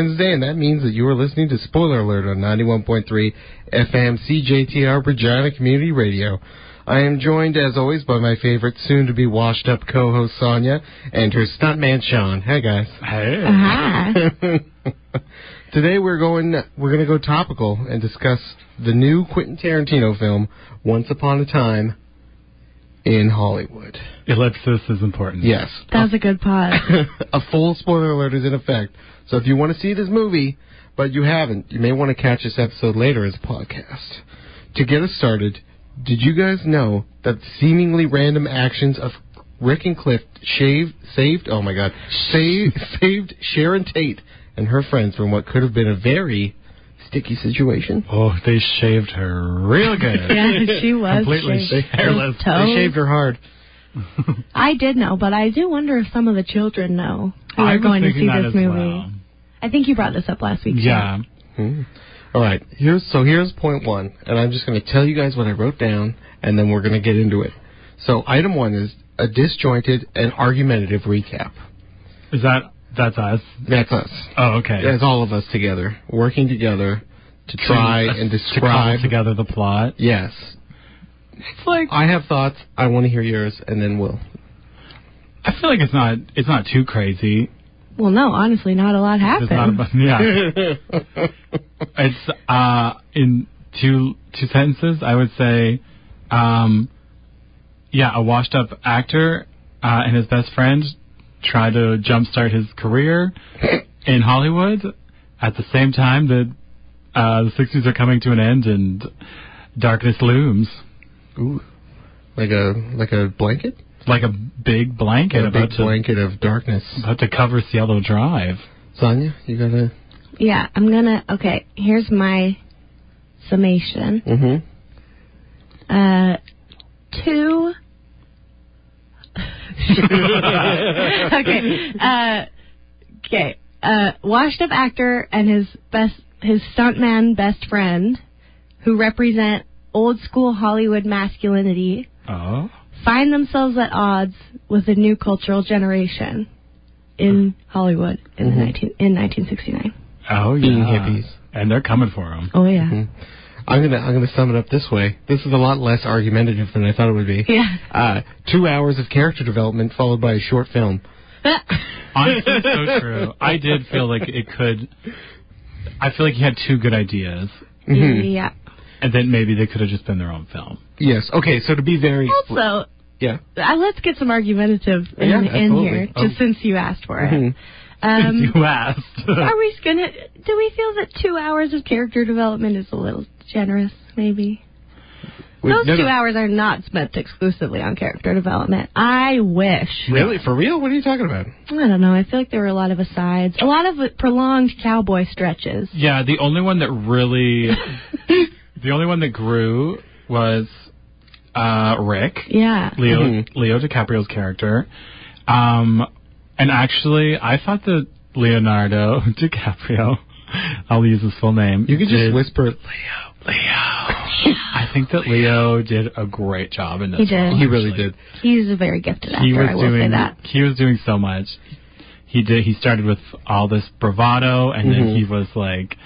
It's Wednesday, and that means that you are listening to Spoiler Alert on 91.3 FM CJTR Regina Community Radio. I am joined, as always, by my favorite soon-to-be washed-up co-host Sonia and her stuntman Sean. Hey, guys. Hey. Hi. Uh-huh. Today we're going we're going to go topical and discuss the new Quentin Tarantino film, Once Upon a Time in Hollywood. Ellipsis is important. Yes. That was a good pause. a full spoiler alert is in effect. So if you want to see this movie, but you haven't, you may want to catch this episode later as a podcast. To get us started, did you guys know that seemingly random actions of Rick and Cliff shaved, saved, oh my god, saved, saved Sharon Tate and her friends from what could have been a very sticky situation? Oh, they shaved her real good. yeah, she was Completely shaved. hairless. Those toes. They shaved her hard. I did know, but I do wonder if some of the children know who I are was going to see this movie. well. I think you brought this up last week. Yeah. Hmm. All right. Here's so here's point one, and I'm just going to tell you guys what I wrote down, and then we're going to get into it. So item one is a disjointed and argumentative recap. Is that that's us? That's us. Oh, okay. That's all of us together, working together to try To- and describe. cobble together the plot. Yes. It's like I have thoughts. I want to hear yours, and then we'll. I feel like it's not it's not too crazy. Well, no, honestly, not a lot It's happened. not about yeah. it's uh in two two sentences I would say um yeah, a washed up actor uh, and his best friend try to jumpstart his career in Hollywood at the same time that uh, the 60s are coming to an end and darkness looms Ooh. Like a like a blanket. Like a big blanket a about big to blanket of darkness. about to cover Cielo Drive. Sonia, you got a. yeah, I'm gonna. Okay, here's my summation. Mm-hmm. Uh, two. okay. Uh, okay. Uh, washed up actor and his best, his stuntman best friend, who represent old school Hollywood masculinity, Oh. Find themselves at odds with the new cultural generation in Hollywood in the Mhm. 19 in 1969. Oh yeah. Being hippies. And they're coming for them. Oh yeah. Mhm. I'm gonna I'm gonna sum it up this way. This is a lot less argumentative than I thought it would be. Yeah. Uh, two hours of character development followed by a short film. Honestly, so true. I did feel like it could. I feel like he had two good ideas, Mhm. Yeah. and then maybe they could have just been their own film. Yes. Okay. So to be very Also, yeah. uh, let's get some argumentative in, Yeah, in absolutely. here, Oh. just since you asked for it. Mhm. Um, you asked. are we gonna? Do we feel that two hours of character development is a little generous? Maybe Wait, those no, two no. hours are not spent exclusively on character development. I wish. Really? For real? What are you talking about? I don't know. I feel like there were a lot of asides, a lot of prolonged cowboy stretches. yeah, the only one that really, the only one that grew was uh, Rick, Yeah. Leo Mhm. Leo DiCaprio's character. Um, and actually, I thought that Leonardo DiCaprio, I'll use his full name. You could just did- whisper. Leo. Leo. I think that Leo did a great job in this. He did. role, He really actually. did. He's a very gifted actor. He was I will doing say that. he was doing so much. He did. He started with all this bravado, and then Mhm. he was like,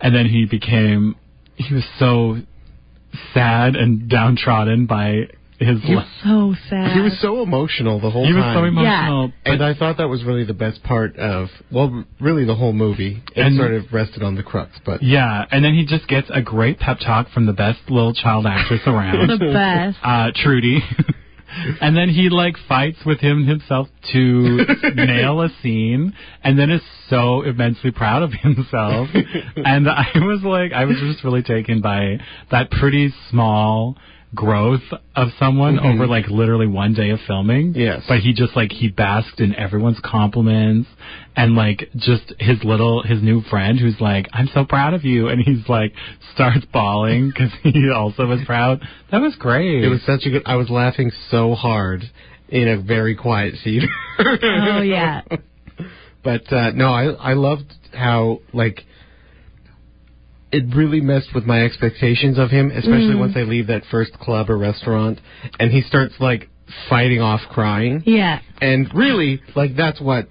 and then he became. He was so sad and downtrodden by his. He- li- So sad. He was so emotional the whole he was time. so emotional. but- And I thought that was really the best part of, well, really the whole movie. It And- sort of rested on the crux, but yeah, and then he just gets a great pep talk from the best little child actress around. the best. uh, Trudy. and then he like fights with him himself to nail a scene and then is so immensely proud of himself. and I was like, I was just really taken by that pretty small growth of someone Mhm. over like literally one day of filming. Yes. But he just like he basked in everyone's compliments and like just his little his new friend who's like I'm so proud of you and he's like starts bawling because he also was proud. That was great. it was such a good. I was laughing so hard in a very quiet scene. Oh yeah. But uh, no, I I loved how like it really messed with my expectations of him, especially Mm. once I leave that first club or restaurant, and he starts like fighting off crying, Yeah. and really like that's what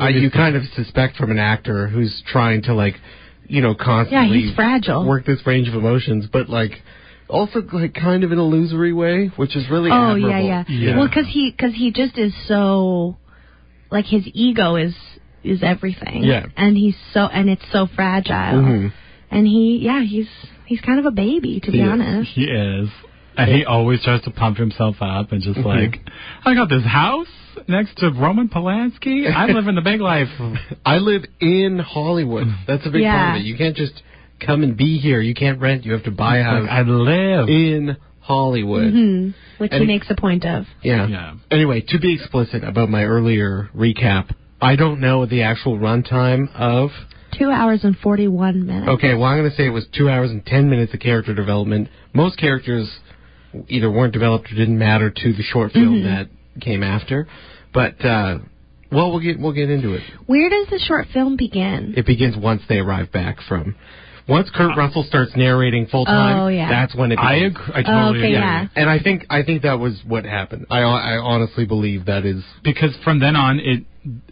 uh, you kind of suspect from an actor who's trying to like, you know, constantly Yeah, he's fragile. work this range of emotions, but like also like kind of in an illusory way, which is really Oh admirable. yeah, yeah. Yeah. Well, because he because he just is so like his ego is is everything. Yeah. And he's so and it's so fragile. Mhm. And he yeah he's he's kind of a baby to be He is. honest. He is. And he always tries to pump himself up and just Mm-hmm. like, I got this house next to Roman Polanski. I live in the big life. I live in Hollywood. That's a big part of it. You can't just come and be here. You can't rent. You have to buy a house Like, I live. in Hollywood. hmm Which And- he makes a point of. Yeah. Yeah. Anyway, to be explicit about my earlier recap, I don't know the actual runtime of. Two hours and forty one minutes. Okay, well, I'm going to say it was two hours and ten minutes of character development. Most characters either weren't developed or didn't matter to the short film that came after. But uh, well, we'll get we'll get into it. Where does the short film begin? It begins once they arrive back from. Once Kurt Russell starts narrating full time, Oh, yeah. that's when it. I begins. agree. I totally okay, agree. yeah. And I think I think that was what happened. I I honestly believe that is. Because from then on, it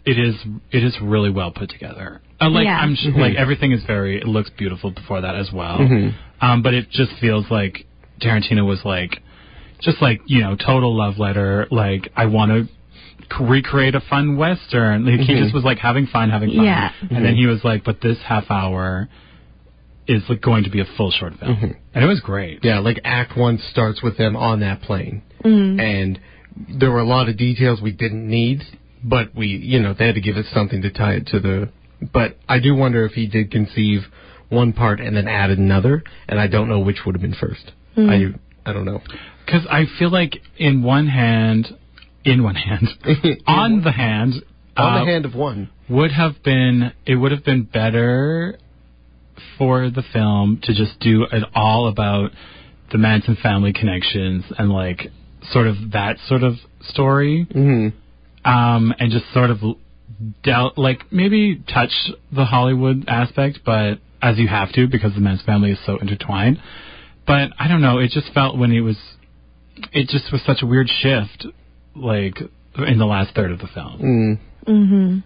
it is it is really well put together. Uh, like Yeah. I'm sh- like everything is very it looks beautiful before that as well. Mhm. Um, but it just feels like Tarantino was like, just like you know, total love letter. Like I want to recreate a fun western. Like he Mhm. just was like having fun, having fun. Yeah. And then he was like, but this half hour is like going to be a full short film, Mhm. and it was great. Yeah, like Act One starts with them on that plane, Mm. and there were a lot of details we didn't need, but we, you know, they had to give us something to tie it to the. But I do wonder if he did conceive one part and then added another, and I don't know which would have been first. Mm. I I don't know. Because I feel like in one hand, in one hand, on the hand, on uh, the hand of one. would have been it would have been better for the film to just do it all about the Manson family connections and like sort of that sort of story, Mm-hmm. Um, and just sort of dealt like maybe touch the Hollywood aspect, but as you have to because the Manson family is so intertwined. But I don't know, it just felt when it was, it just was such a weird shift, like in the last third of the film. Mm. Mhm.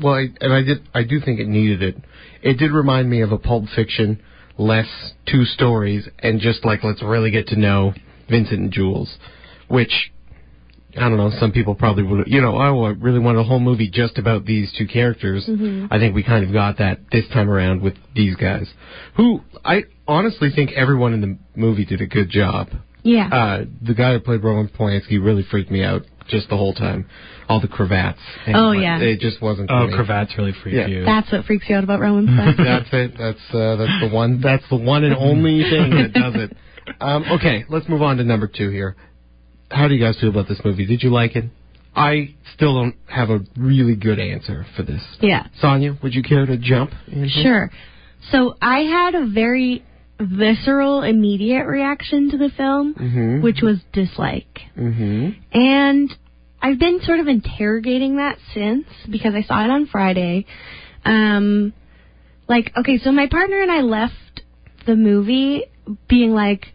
Well, I, and I did. I do think it needed it. It did remind me of a Pulp Fiction, less two stories, and just like let's really get to know Vincent and Jules, which I don't know. Some people probably would, you know, oh, I really wanted a whole movie just about these two characters. I think we kind of got that this time around with these guys, who I honestly think everyone in the movie did a good job. Yeah. Uh, the guy who played Roman Polanski really freaked me out just the whole time. All the cravats. And Oh, what- yeah. It just wasn't. Oh, me. cravats really freak Yeah. you. That's what freaks you out about Roman Polanski. That's it. That's uh, that's the one. That's the one and only thing that does it. Um, okay, let's move on to number two here. How do you guys feel about this movie? Did you like it? I still don't have a really good answer for this. yeah. Sonia, would you care to jump? in? Sure. So I had a very visceral, immediate reaction to the film, Mhm. which was dislike. Mhm. And I've been sort of interrogating that since because I saw it on Friday. Um, like, okay, so my partner and I left the movie being like,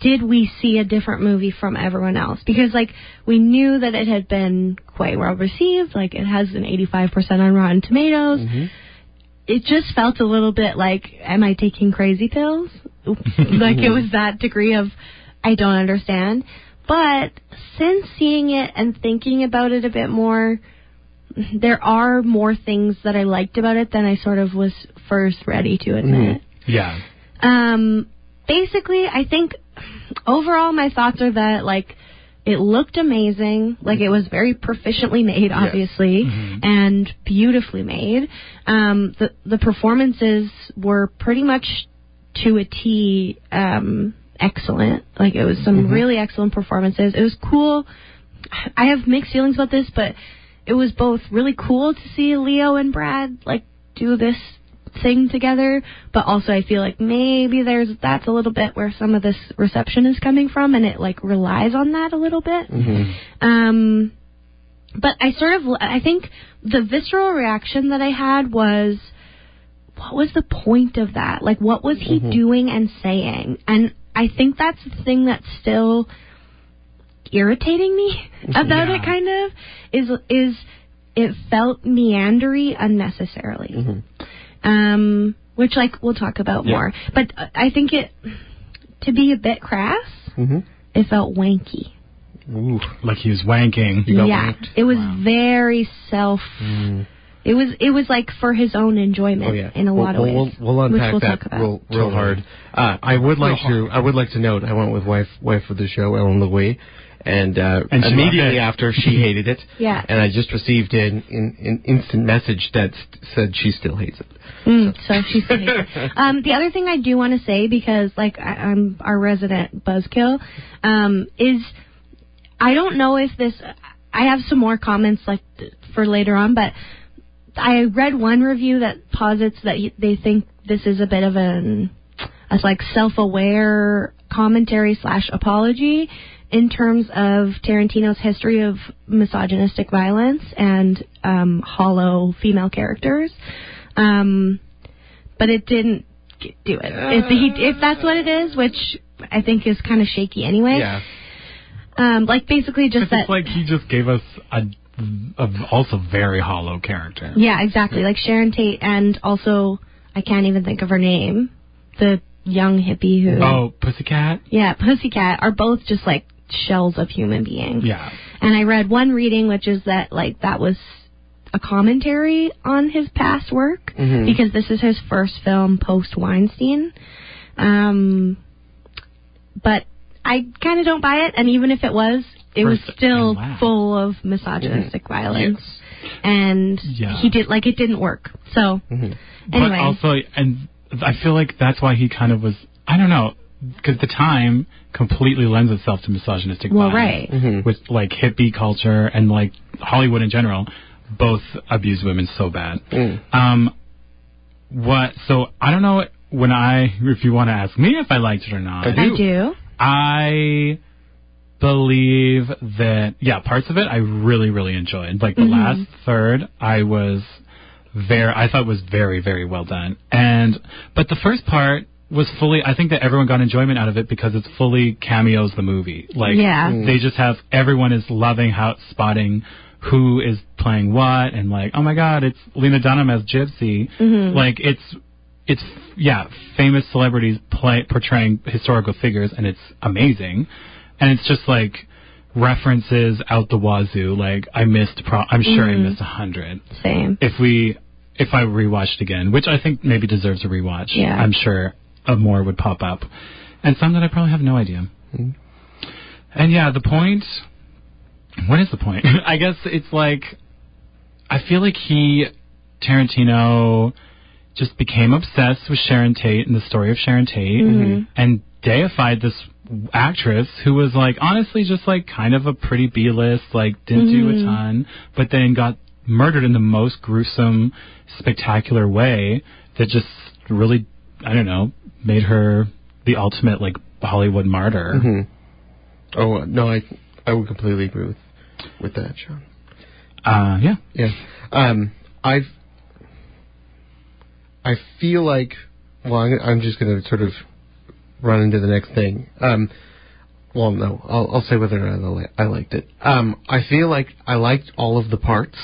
did we see a different movie from everyone else? Because like we knew that it had been quite well received. Like it has an 85% on Rotten Tomatoes. Mhm. It just felt a little bit like, am I taking crazy pills? like it was that degree of, I don't understand. But since seeing it and thinking about it a bit more, there are more things that I liked about it than I sort of was first ready to admit. yeah. Um, basically, I think overall my thoughts are that like it looked amazing, like it was very proficiently made, obviously, and beautifully made. Um, the the performances were pretty much to a T um, excellent. Like it was some really excellent performances. It was cool. I have mixed feelings about this, but it was both really cool to see Leo and Brad like do this thing together, but also I feel like maybe there's that's a little bit where some of this reception is coming from, and it like relies on that a little bit. Mhm. Um, but I sort of I think the visceral reaction that I had was, what was the point of that? Like, what was he doing and saying? And I think that's the thing that's still irritating me about Yeah. it. Kind of is is it felt meandery unnecessarily. Mm-hmm. Um, which like we'll talk about Yeah. more. But uh, I think it to be a bit crass, Mm-hmm. it felt wanky. Ooh. Like he was wanking. You got yeah, wanked? it was Wow. very self. Mm. It was it was like for his own enjoyment Oh yeah, in a we'll, lot of we'll, ways. We'll, we'll which unpack we'll that talk about. real, real Totally. hard. Uh, I would like to. I would like to note. I went with wife, wife of the show, Ellen Louis, and, uh, And immediately it. after she hated it. Yeah. And I just received an, an, an instant message that st- said she still hates it. Mm, so she's um, the other thing I do want to say because like I, I'm our resident buzzkill um, is I don't know if this I have some more comments like th- for later on, but I read one review that posits that y- they think this is a bit of an a like self-aware commentary slash apology in terms of Tarantino's history of misogynistic violence and um, hollow female characters. Um, but it didn't do it. If, he, if that's what it is, which I think is kind of shaky anyway. Yeah. Um, like basically just It's that. like he just gave us a, a also very hollow character. Yeah, exactly. Like Sharon Tate and also I can't even think of her name. The young hippie who Oh, Pussycat? Yeah, Pussycat are both just like shells of human beings. Yeah. And I read one reading which is that like that was a commentary on his past work Mhm. because this is his first film post Weinstein. Um but I kind of don't buy it and even if it was it was still full of misogynistic Mm-hmm. violence and Yeah. he did like it didn't work. So Mhm. anyway, But also, and I feel like that's why he kind of was, I don't know, because the time completely lends itself to misogynistic well violence. right. Mhm. With like hippie culture and like Hollywood in general, both abuse women so bad. Mm. Um, what? So I don't know when I, if you want to ask me if I liked it or not. I do. I do. I believe that yeah, parts of it I really really enjoyed. Like the Mhm. last third, I was very I thought was very very well done. And but the first part was fully I think that everyone got enjoyment out of it because it's fully cameos the movie. Like Yeah. Mm. they just have everyone is loving how it's spotting who is playing what and like oh my god it's Lena Dunham as Gypsy. Mhm. Like it's it's yeah, famous celebrities play portraying historical figures, and it's amazing. And it's just like references out the wazoo. Like I missed, pro- I'm sure I Mhm. missed a hundred. Same. If we, if I rewatched again, which I think maybe deserves a rewatch, Yeah. I'm sure a more would pop up, and some that I probably have no idea. Mhm. And yeah, the point. What is the point? I guess it's like I feel like he Tarantino just became obsessed with Sharon Tate and the story of Sharon Tate Mhm. and deified this actress who was like honestly just like kind of a pretty B list, like didn't do a Mhm. ton, but then got murdered in the most gruesome, spectacular way that just really I don't know, made her the ultimate like Hollywood martyr. Mhm. Oh no, I I would completely agree with with that, Sean. Uh yeah. Yeah. Um, I I feel like well, I'm, I'm just going to sort of run into the next thing. Um, well, no, I'll, I'll say whether or not I, I liked it. Um, I feel like I liked all of the parts.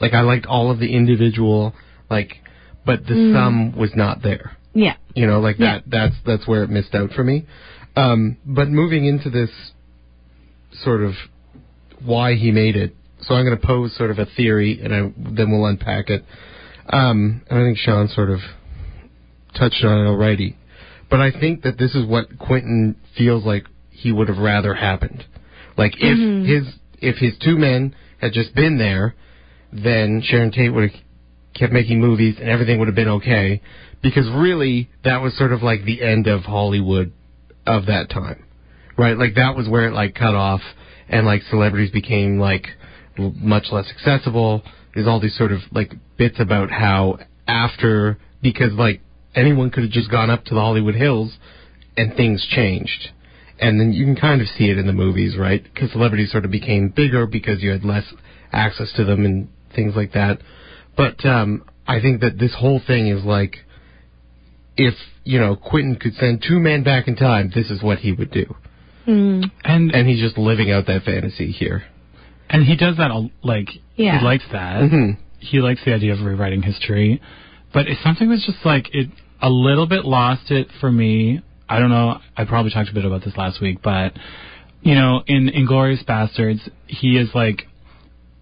Like I liked all of the individual, like, but the Mm. sum was not there. Yeah. You know, like Yeah. that. That's that's where it missed out for me. Um, but moving into this sort of why he made it. So I'm going to pose sort of a theory, and I, then we'll unpack it. Um, and I think Sean sort of touched on it already. But I think that this is what Quentin feels like he would have rather happened. Like if Mhm. his if his two men had just been there, then Sharon Tate would have kept making movies and everything would have been okay. Because really, that was sort of like the end of Hollywood of that time, right? Like that was where it like cut off, and like celebrities became like much less accessible. There's all these sort of like bits about how after because like anyone could have just gone up to the Hollywood Hills and things changed. And then you can kind of see it in the movies, right? Because celebrities sort of became bigger because you had less access to them and things like that. But um, I think that this whole thing is like, if you know Quentin could send two men back in time, this is what he would do, Mm. And and he's just living out that fantasy here. and he does that a- like Yeah. he likes that. Mhm. He likes the idea of rewriting history, but if something was just like it a little bit lost it for me. I don't know. I probably talked a bit about this last week, but you know, in Inglourious Basterds, he is like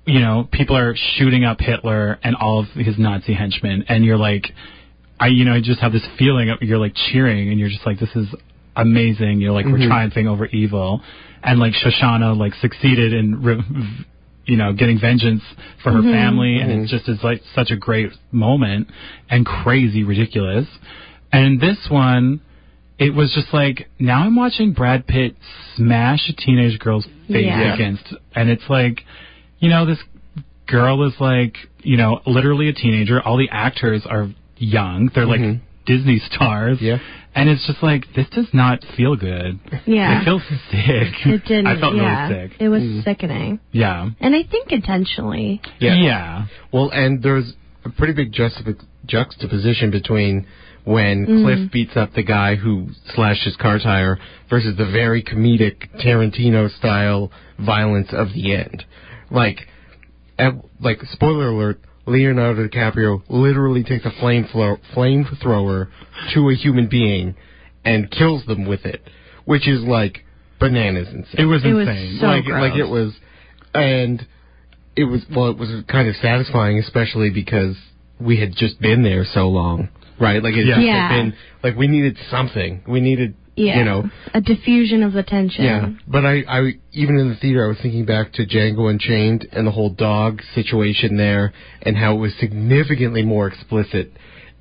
you know, people are shooting up Hitler and all of his Nazi henchmen, and you're like, I, you know, I just have this feeling of you're like cheering, and you're just like, this is amazing. You're like, we're mm-hmm. triumphing over evil, and like Shosanna like succeeded in, re- you know, getting vengeance for her mm-hmm. family, and it mm-hmm. just is like such a great moment and crazy ridiculous. And this one, it was just like now I'm watching Brad Pitt smash a teenage girl's face Yeah. against, and it's like, you know, this girl is like, you know, literally a teenager. All the actors are young; they're like Disney stars. Yeah. and it's just like this does not feel good. Yeah. it feels sick. It didn't. I felt yeah. really sick. It was sickening, Yeah, and I think intentionally. Yeah. yeah, Well, and there's a pretty big juxtap- juxtaposition between when Mm. Cliff beats up the guy who slashed his car tire versus the very comedic Tarantino style violence of the end. Like, at, like spoiler alert, Leonardo DiCaprio literally takes a flame flo- flamethrower to a human being and kills them with it, which is like bananas insane it was It was insane. so like gross. like it was and it was well it was kind of satisfying especially because we had just been there so long right like it Yeah. just Yeah. had been like we needed something we needed Yeah. you know a diffusion of the tension. yeah but I, I even in the theater i was thinking back to django unchained and the whole dog situation there and how it was significantly more explicit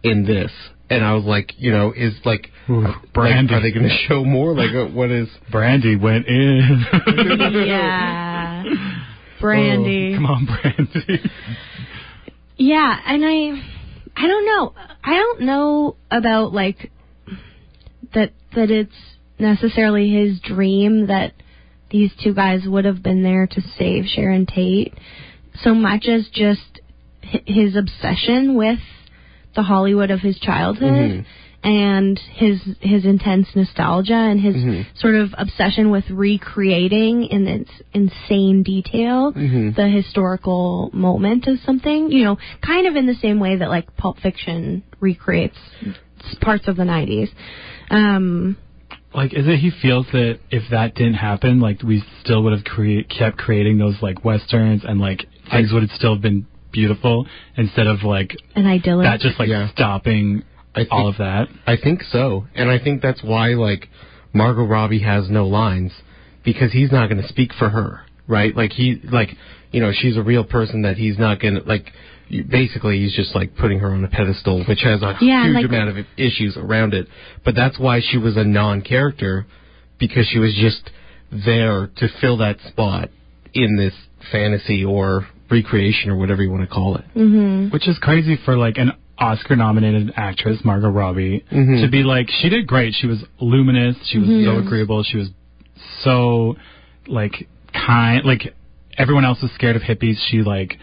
in this and i was like you know is like, Ooh, like, Brandy. are they going to show more like uh, what is Brandy went in. Yeah. Brandy. Come on, Brandy. Yeah, and I I don't know. I don't know about like that that it's necessarily his dream that these two guys would have been there to save Sharon Tate so much as just his obsession with the Hollywood of his childhood mm-hmm. and his his intense nostalgia and his mm-hmm. sort of obsession with recreating in its insane detail mm-hmm. the historical moment of something you know kind of in the same way that like pulp fiction recreates parts of the 90s um like, is it he feels that if that didn't happen, like we still would have create kept creating those like westerns and like things would have still been beautiful instead of like an idyllic that just like Yeah. stopping I think, all of that. I think so, and I think that's why like Margot Robbie has no lines because he's not going to speak for her, right? Like he, like you know, she's a real person that he's not going to like. You- Basically, he's just like putting her on a pedestal, which has a Yeah, huge like- amount of issues around it. But that's why she was a non-character because she was just there to fill that spot in this fantasy or recreation or whatever you want to call it. mhm Which is crazy for like an Oscar nominated actress, Margot Robbie, Mhm. to be like she did great. She was luminous, she was so agreeable, she was so like kind like everyone else was scared of hippies. She like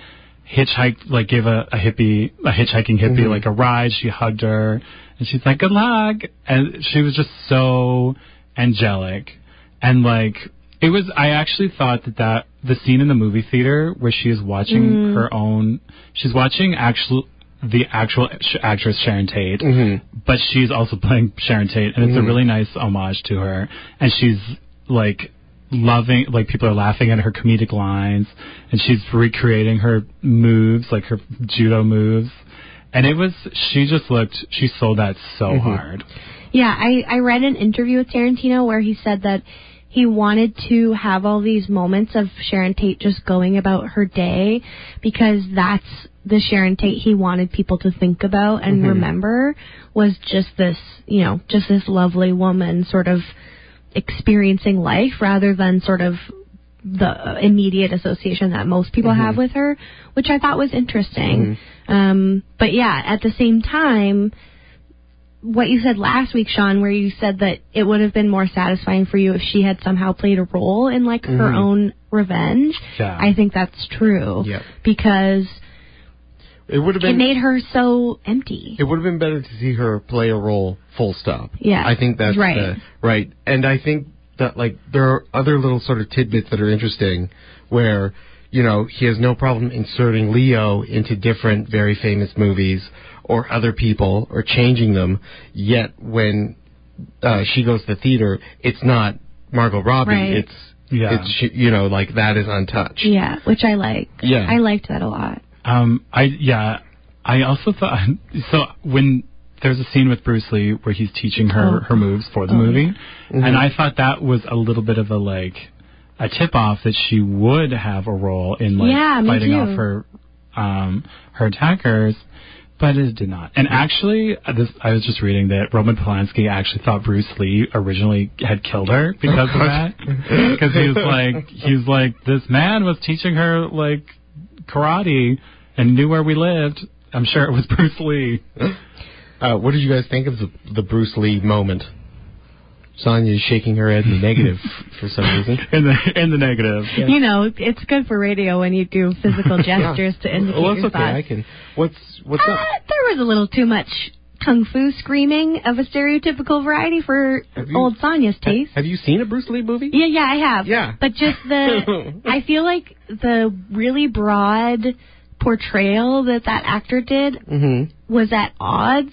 hitchhiked like gave a, a hippie a hitchhiking hippie mm-hmm. like a ride. She hugged her and she's like, Good luck. And she was just so angelic. And like it was I actually thought that that the scene in the movie theater where she is watching mm-hmm. her own she's watching actual the actual sh- actress Sharon Tate mm-hmm. but she's also playing Sharon Tate and it's a really nice homage to her. And she's like loving like people are laughing at her comedic lines and she's recreating her moves like her judo moves. And it was she just looked she sold that so mm-hmm. hard. Yeah, I, I read an interview with Tarantino where he said that he wanted to have all these moments of Sharon Tate just going about her day because that's the Sharon Tate he wanted people to think about and mm-hmm. remember was just this, you know, just this lovely woman sort of experiencing life rather than sort of the immediate association that most people mm-hmm. have with her, which I thought was interesting. Mm-hmm. Um, but yeah, at the same time, what you said last week, Sean, where you said that it would have been more satisfying for you if she had somehow played a role in like her mm-hmm. own revenge. Yeah. I think that's true. Yeah. Because It would have it made her so empty. It would have been better to see her play a role full stop. Yeah. I think that's Right. the- right. And I think that like there are other little sort of tidbits that are interesting where you know, he has no problem inserting Leo into different very famous movies or other people or changing them. Yet when uh, she goes to the theater, it's not Margot Robbie. Right. It's Yeah. it's you know like that is untouched. Yeah, which I like. Yeah. I liked that a lot. Um, I yeah, I also thought so when there's a scene with Bruce Lee where he's teaching her Oh. her moves for the Oh, movie, Mhm. and I thought that was a little bit of a like a tip off that she would have a role in like Yeah, fighting too. off her um her attackers. But it did not. And actually, this I was just reading that Roman Polanski actually thought Bruce Lee originally had killed her because of that. Because he was like, he was like, this man was teaching her like karate and knew where we lived. I'm sure it was Bruce Lee. Uh, what did you guys think of the the Bruce Lee moment? Sonia's shaking her head in the negative for some reason. In the in the negative. You know, it's good for radio when you do physical gestures to indicate well, it's your okay. thoughts. I can. What's what's Uh, up? there was a little too much kung fu screaming of a stereotypical variety for you- old Sonia's taste. Have you seen a Bruce Lee movie? Yeah, yeah, I have. Yeah. But just the, I feel like the really broad portrayal that that actor did Mm-hmm. was at odds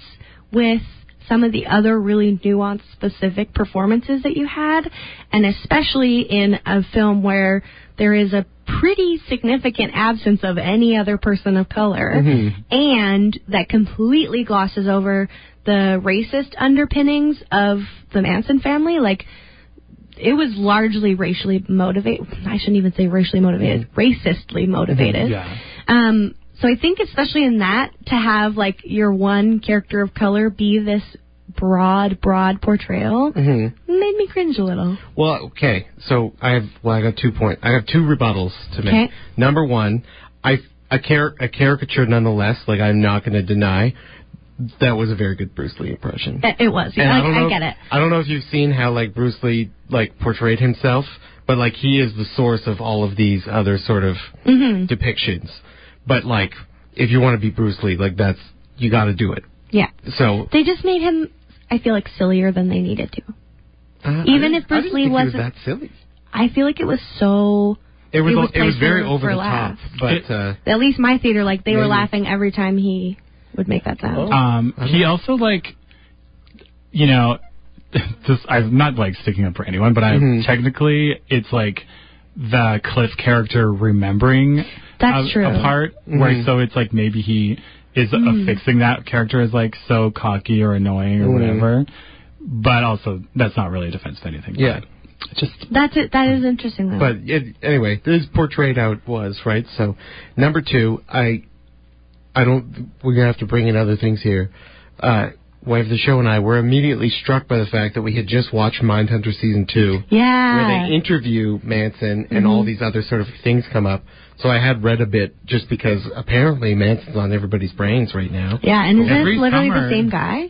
with some of the other really nuanced specific performances that you had and especially in a film where there is a pretty significant absence of any other person of color Mhm. and that completely glosses over the racist underpinnings of the Manson family. Like it was largely racially motivated. I shouldn't even say racially motivated. Racistly motivated. Yeah. um, so I think especially in that to have like your one character of color be this broad, broad portrayal Mm-hmm. made me cringe a little. Well, okay. So I have well, I got two point. I have two rebuttals to make. Okay. Number one, I a, car- a caricature nonetheless. Like I'm not going to deny that was a very good Bruce Lee impression. It, was. And like, I if- get it. I don't know if you've seen how like Bruce Lee like portrayed himself, but like he is the source of all of these other sort of hmm depictions. But like if you want to be Bruce Lee, like that's you got to do it. Yeah. So They just made him, I feel like, sillier than they needed to. uh, Even I if didn't- Bruce I didn't Lee think he was wasn't- that silly. I feel like it was so. It was It was it was very over for the top, but It- uh, At least my theater, like, they were laughing every time he would make that sound. Oh. Um, he don't- also like, you know, this I'm not like sticking up for anyone, but I Mhm. technically it's like the Cliff character remembering That's a, true. a part where Mhm. so it's like maybe he is Mm. affixing that character as like so cocky or annoying or Mhm. whatever, but also that's not really a defense of anything. Yeah. but just That's it. That is interesting, though. But it, anyway, this is portrayed how it was, right? So, number two, I, I don't. We're gonna have to bring in other things here. Uh, wife of the show and I were immediately struck by the fact that we had just watched Mindhunter season two, yeah. where they interview Manson and Mhm. all these other sort of things come up. So I had read a bit just because apparently Manson's on everybody's brains right now. yeah, and is Every this literally summer- the same guy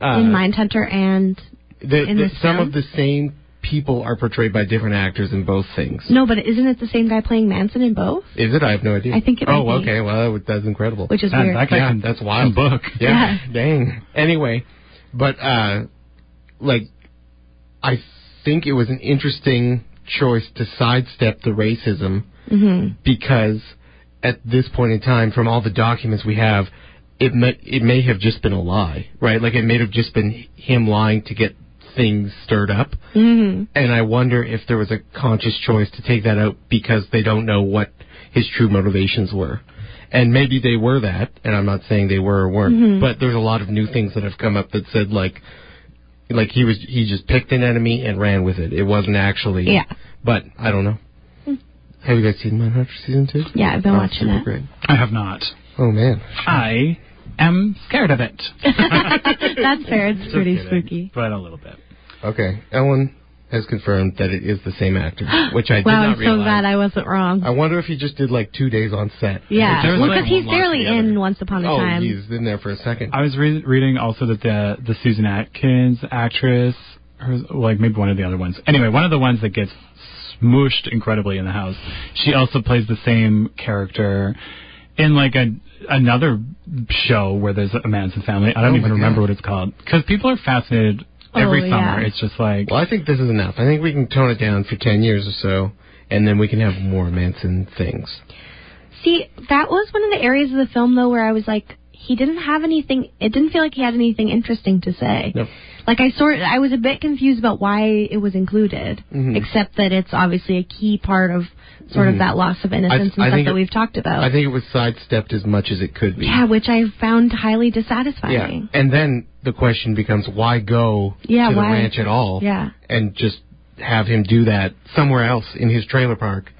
Uh, in Mindhunter and the, in the- this some film? of the same people are portrayed by different actors in both things. no? But isn't it the same guy playing Manson in both? Is it? I have no idea. I think it Oh, might be. okay. Well, that, that's incredible. Which is that, weird. that guy Yeah, can, that's wild. book. Yeah, Yeah. dang. Anyway, but uh like I think it was an interesting choice to sidestep the racism hmm because at this point in time from all the documents we have it may it may have just been a lie, right? Like it may have just been him lying to get things stirred up. hmm And I wonder if there was a conscious choice to take that out because they don't know what his true motivations were. And maybe they were that, and I'm not saying they were or weren't, Mhm. but there's a lot of new things that have come up that said like like he was he just picked an enemy and ran with it. It wasn't actually Yeah. But I don't know. Have you guys seen Mindhunter season two? Yeah, I've been Oh, watching super it. Great. I have not. Oh man. I am scared of it. That's fair. It's Just pretty kidding, spooky. but a little bit. Okay. Ellen has confirmed that it is the same actor, which I did wow, not I'm so glad I wasn't wrong. I wonder if he just did like two days on set. yeah, There was well, like because he's barely in Once Upon a Oh, Time. he's in there for a second. I was re- reading also that the the Susan Atkins actress, her, like maybe one of the other ones. Anyway, one of the ones that gets smooshed incredibly in the house. She also plays the same character in like a another show where there's a Manson family. I don't Oh even remember God. what it's called because people are fascinated oh, every Oh, summer. yeah. It's just like Well, I think this is enough. I think we can tone it down for 10 years or so and then we can have more Manson things. See, that was one of the areas of the film though where I was like, he didn't have anything. It didn't feel like he had anything interesting to say. No. Like I sort, I was a bit confused about why it was included, Mhm. except that it's obviously a key part of sort Mhm. of that loss of innocence I and stuff that it- we've talked about. I think it was sidestepped as much as it could be. yeah, which I found highly dissatisfying. Yeah. dissatisfying. And then the question becomes why go Yeah, to the why? ranch at all? Yeah. And just have him do that somewhere else in his trailer park.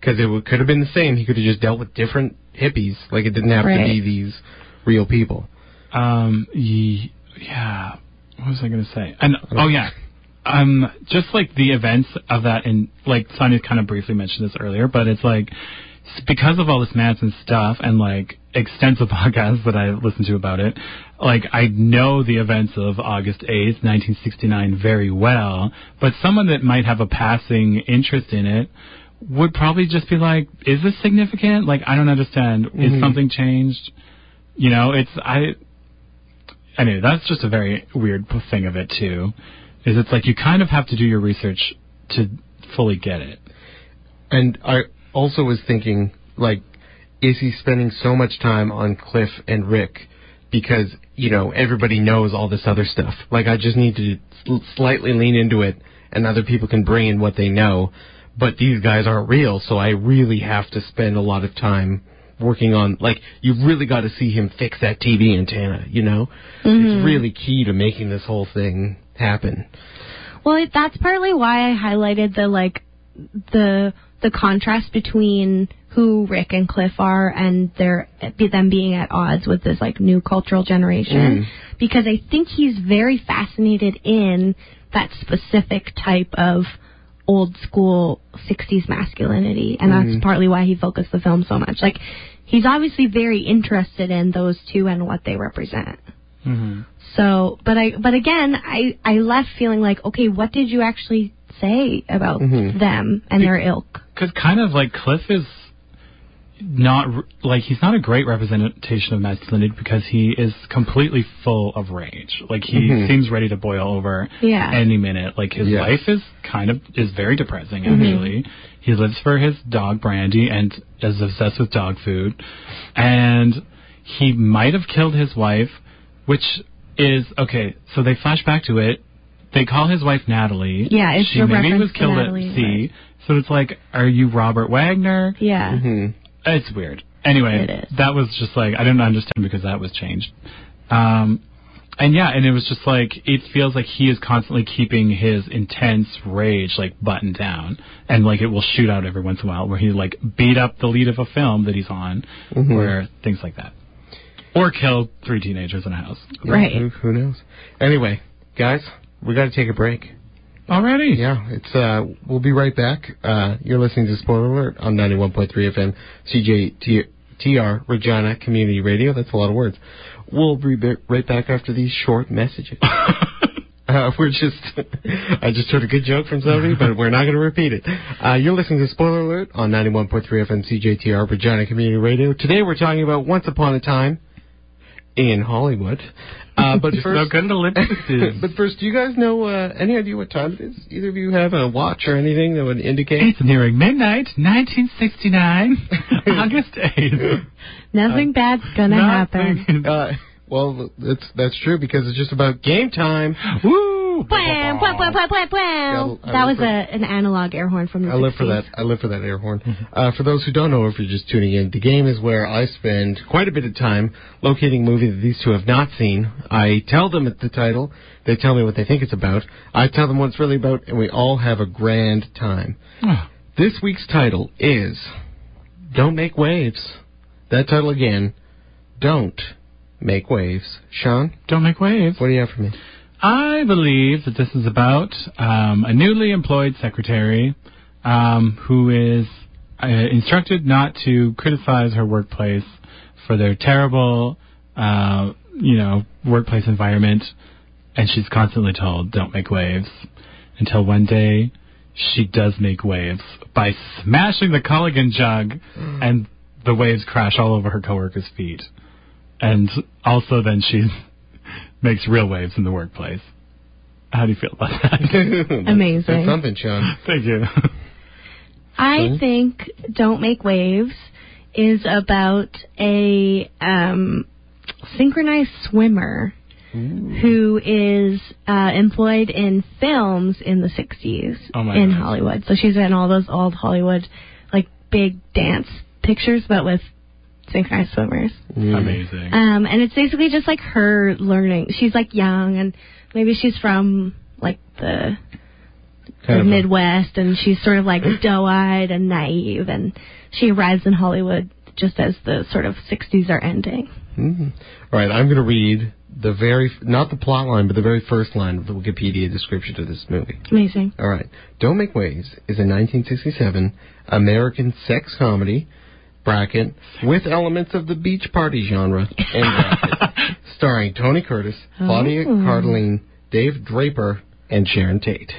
Because it w- could have been the same. He could have just dealt with different hippies. Like it didn't have to be these real people. Um, ye- yeah. What was I going to say? And oh yeah, um, just like the events of that, and like Sonia kind of briefly mentioned this earlier, but it's like because of all this Manson stuff and like extensive podcasts that I listened to about it, like I know the events of August eighth, nineteen sixty nine, very well. But someone that might have a passing interest in it would probably just be like, "Is this significant? Like, I don't understand. Mhm. Is something changed?" You know, it's I. Anyway, that's just a very weird thing of it too. Is it's like you kind of have to do your research to fully get it. And I also was thinking, like, is he spending so much time on Cliff and Rick because, you know, everybody knows all this other stuff? Like, I just need to sl- slightly lean into it and other people can bring in what they know. But these guys aren't real, so I really have to spend a lot of time working on, like, you've really got to see him fix that TV antenna, you know? It's mm-hmm. really key to making this whole thing happen. Well, it, that's partly why I highlighted the like the the contrast between who Rick and Cliff are and their them being at odds with this like new cultural generation mm-hmm. because I think he's very fascinated in that specific type of old school 60s masculinity and that's partly why he focused the film so much like he's obviously very interested in those two and what they represent Mm-hmm. so, but I, but again, I, I left feeling like, okay, what did you actually say about Mhm. them and their ilk? Because kind of like Cliff is not like he's not a great representation of masculinity because he is completely full of rage. Like he Mhm. seems ready to boil over Yeah. any minute. Like his Yeah. life is kind of is very depressing Mm-hmm. actually. He lives for his dog Brandy and is obsessed with dog food. And he might have killed his wife, which is okay, so they flash back to it. They call his wife Natalie. Yeah, it's she a maybe was killed Natalie, at sea. right. So it's like, are you Robert Wagner? Yeah. hmm It's weird. Anyway, It is. that was just like I didn't understand because that was changed. Um, and yeah, and it was just like it feels like he is constantly keeping his intense rage like buttoned down, and like it will shoot out every once in a while where he like beat up the lead of a film that he's on, Mhm. where things like that, or kill three teenagers in a house. Right. Who, who knows? Anyway, guys, we got to take a break. Already, Yeah, it's uh we'll be right back. Uh you're listening to Spoiler Alert on 91.3 FM CJTR Regina Community Radio. That's a lot of words. We'll be right back after these short messages. Uh, we're just, I just heard a good joke from somebody, but we're not going to repeat it. Uh, you're listening to Spoiler Alert on 91.3 FM CJTR Regina Community Radio. Today we're talking about Once Upon a Time in Hollywood. Uh, but first, no good at ellipses. but first, do you guys know uh, any idea what time it is? Either of you have a watch or anything that would indicate? It's nearing midnight, 1969, August 8th. Nothing bad's gonna happen. Nothing- Uh, well, that's that's true because it's just about game time. Woo! That was a, an analog air horn from the I live for that. I live for that air horn. Uh, for those who don't know, if you're just tuning in, the game is where I spend quite a bit of time locating a movie that these two have not seen. I tell them at the title. They tell me what they think it's about. I tell them what it's really about, and we all have a grand time. Oh, This week's title is Don't Make Waves. That title again, Don't Make Waves. Sean, Don't make waves. what do you have for me? I believe that this is about um, a newly employed secretary um, who is uh, instructed not to criticize her workplace for their terrible, uh, you know, workplace environment, and she's constantly told, "Don't make waves," until one day she does make waves by smashing the Culligan jug, and the waves crash all over her coworkers' feet, and also then she makes real waves in the workplace. How do you feel about that? Amazing. That's something, Sean. Thank you. I Fun? think Don't Make Waves is about a um, synchronized swimmer who is uh, employed in films in the 60s Oh my in gosh. Hollywood. So she's in all those old Hollywood, like, big dance pictures, but with synchronized swimmers. Mm. Amazing. Um, and it's basically just like her learning. She's like young, and maybe she's from like the, the Kind a- Midwest, and she's sort of like doe-eyed and naive, and she arrives in Hollywood just as the sort of 60s are ending. Mhm. All right, I'm going to read the very, not the plot line, but the very first line of the Wikipedia description of this movie. Amazing. All right. Don't Make Waves is a 1967 American sex comedy, bracket, with elements of the beach party genre, end bracket, starring Tony Curtis, Claudia Oh. Cardellini, Dave Draper, and Sharon Tate.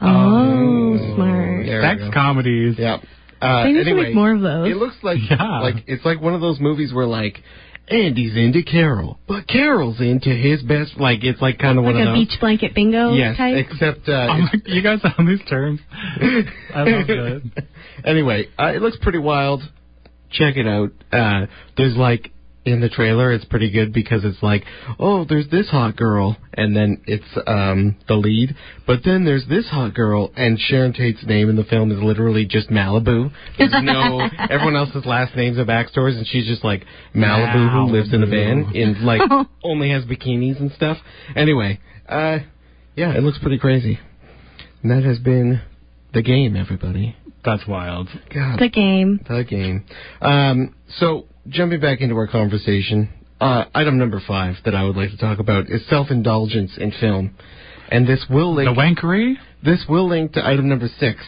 Oh, smart. Sex go. comedies. Yeah. Uh, They need to make more of those. It looks like Yeah. like it's like one of those movies where like Andy's into Carol, but Carol's into his best. Like it's like kind of Like one a of those. beach blanket bingo yes, type. except uh, Oh my, you guys on these terms? I love it. anyway, uh, it looks pretty wild. Check it out. Uh, there's like in the trailer, it's pretty good because it's like, oh, there's this hot girl, and then it's um the lead, but then there's this hot girl, and Sharon Tate's name in the film is literally just Malibu. There's no everyone else's last names and backstories, and she's just like Malibu, who lives in a van Malibu. in like only has bikinis and stuff. Anyway, uh, yeah, it looks pretty crazy. And that has been the game, everybody. That's wild. God, the game. the game. Um, so jumping back into our conversation, uh, item number five that I would like to talk about is self-indulgence in film, and this will link. The wankery? this will link to item number six.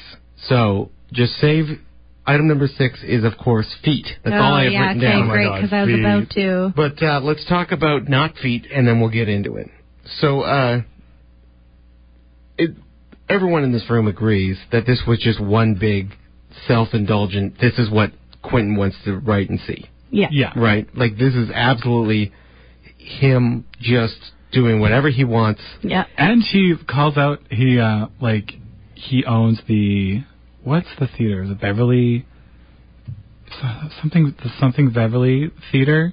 So just save. Item number six is of course feet. That's oh, all I have yeah, written okay, down. Oh great, God, because I was feet. about to. But uh, let's talk about not feet, and then we'll get into it. So, uh, it, everyone in this room agrees that this was just one big self-indulgent. This is what Quentin wants to write and see, Yeah. Yeah. right? Like this is absolutely him just doing whatever he wants. Yeah. And he calls out he uh like he owns the what's the theater? The Beverly something the something Beverly Theater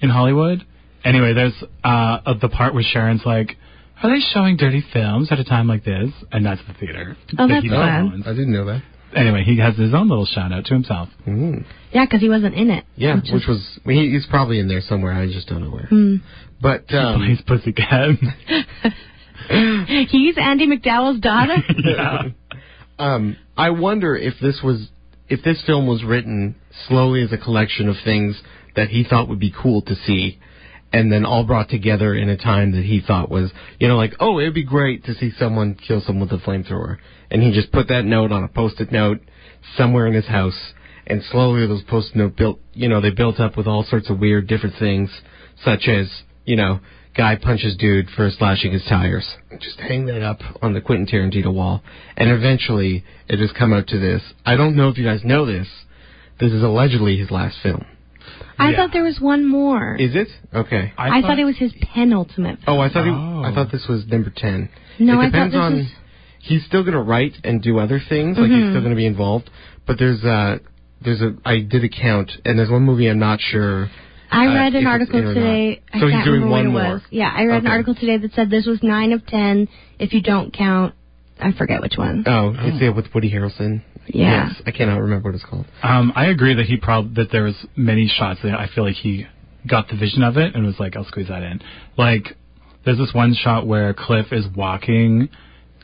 in Hollywood. Anyway, there's uh the part where Sharon's like, "Are they showing dirty films at a time like this?" And that's the theater. Oh, that's he fun. I didn't know that. Anyway, he has his own little shout out to himself. Mm. Yeah, because he wasn't in it. Yeah, Which which, is- was he, he's probably in there somewhere. I just don't know where. Hmm. But um, Plays Pussycat. He's Andie MacDowell's daughter. yeah. Um, I wonder if this was if this film was written slowly as a collection of things that he thought would be cool to see, and then all brought together in a time that he thought was, you know, like, oh, it'd be great to see someone kill someone with a flamethrower, and he just put that note on a post-it note somewhere in his house, and slowly those post-it note built, you know, they built up with all sorts of weird different things, such as, you know, guy punches dude for slashing his tires. Just hang that up on the Quentin Tarantino wall. And eventually, it has come out to this. I don't know if you guys know this. This is allegedly his last film. I Yeah. thought there was one more. Is it? Okay. I, thought, it was his penultimate. Oh, I thought he, Oh. I thought this was number ten. No, it I thought this on. was- He's still going to write and do other things. Like he's Mhm. still going to be involved. But there's uh there's a I did a count, and there's one movie I'm not sure. I uh, read if an article in or today. I So he's can't doing remember one what it more. was. Yeah, I read an article today that said this was nine of ten. If you don't count, I forget which one. Oh, it's yeah with Woody Harrelson. Yeah. Yes, I cannot remember what it's called. Um, I agree that he probably that there was many shots that I feel like he got the vision of it and was like, I'll squeeze that in. Like, there's this one shot where Cliff is walking,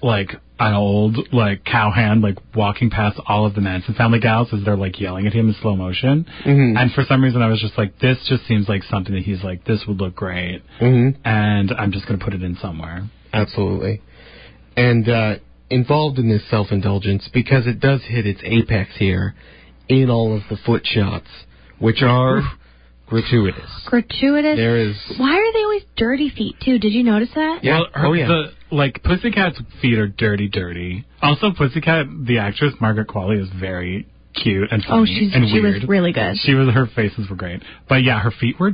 like an old like cowhand, like walking past all of the Manson family gals as they're like yelling at him in slow motion. Mhm. And for some reason, I was just like, this just seems like something that he's like, this would look great, hmm and I'm just gonna put it in somewhere. Absolutely. And uh, involved in this self indulgence because it does hit its apex here in all of the foot shots, which are hmm. gratuitous. Gratuitous. There is. Why are they always dirty feet too? Did you notice that? Yeah. Well, her, Oh, yeah. The, like Pussycat's feet are dirty, dirty. Also, Pussycat, the actress Margaret Qualley, is very cute and oh, funny Oh, she's and she weird. was really good. She was her faces were great, but yeah, her feet were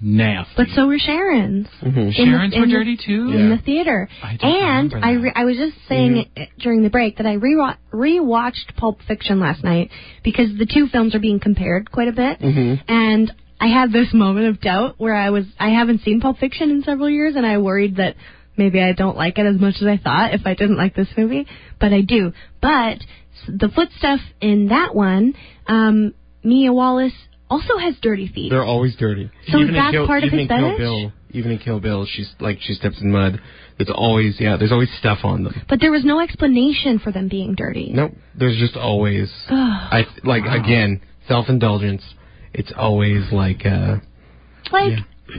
nasty. But so were Sharon's. Mhm. in the- Sharon's in were the- dirty too. in the theater. I don't and remember I re- I was just saying it during the break that I re rewatched Pulp Fiction last night because the two films are being compared quite a bit, Mhm. and I had this moment of doubt where I was I haven't seen Pulp Fiction in several years, and I worried that maybe I don't like it as much as I thought if I didn't like this movie, but I do. But the foot stuff in that one, um, Mia Wallace also has dirty feet. They're always dirty. So even is in that Kill, part of his in fetish? Bill, even in Kill Bill, she's like she steps in mud. It's always yeah. There's always stuff on them. but there was no explanation for them being dirty. Nope. There's just always. I like again self indulgence. It's always like uh Like,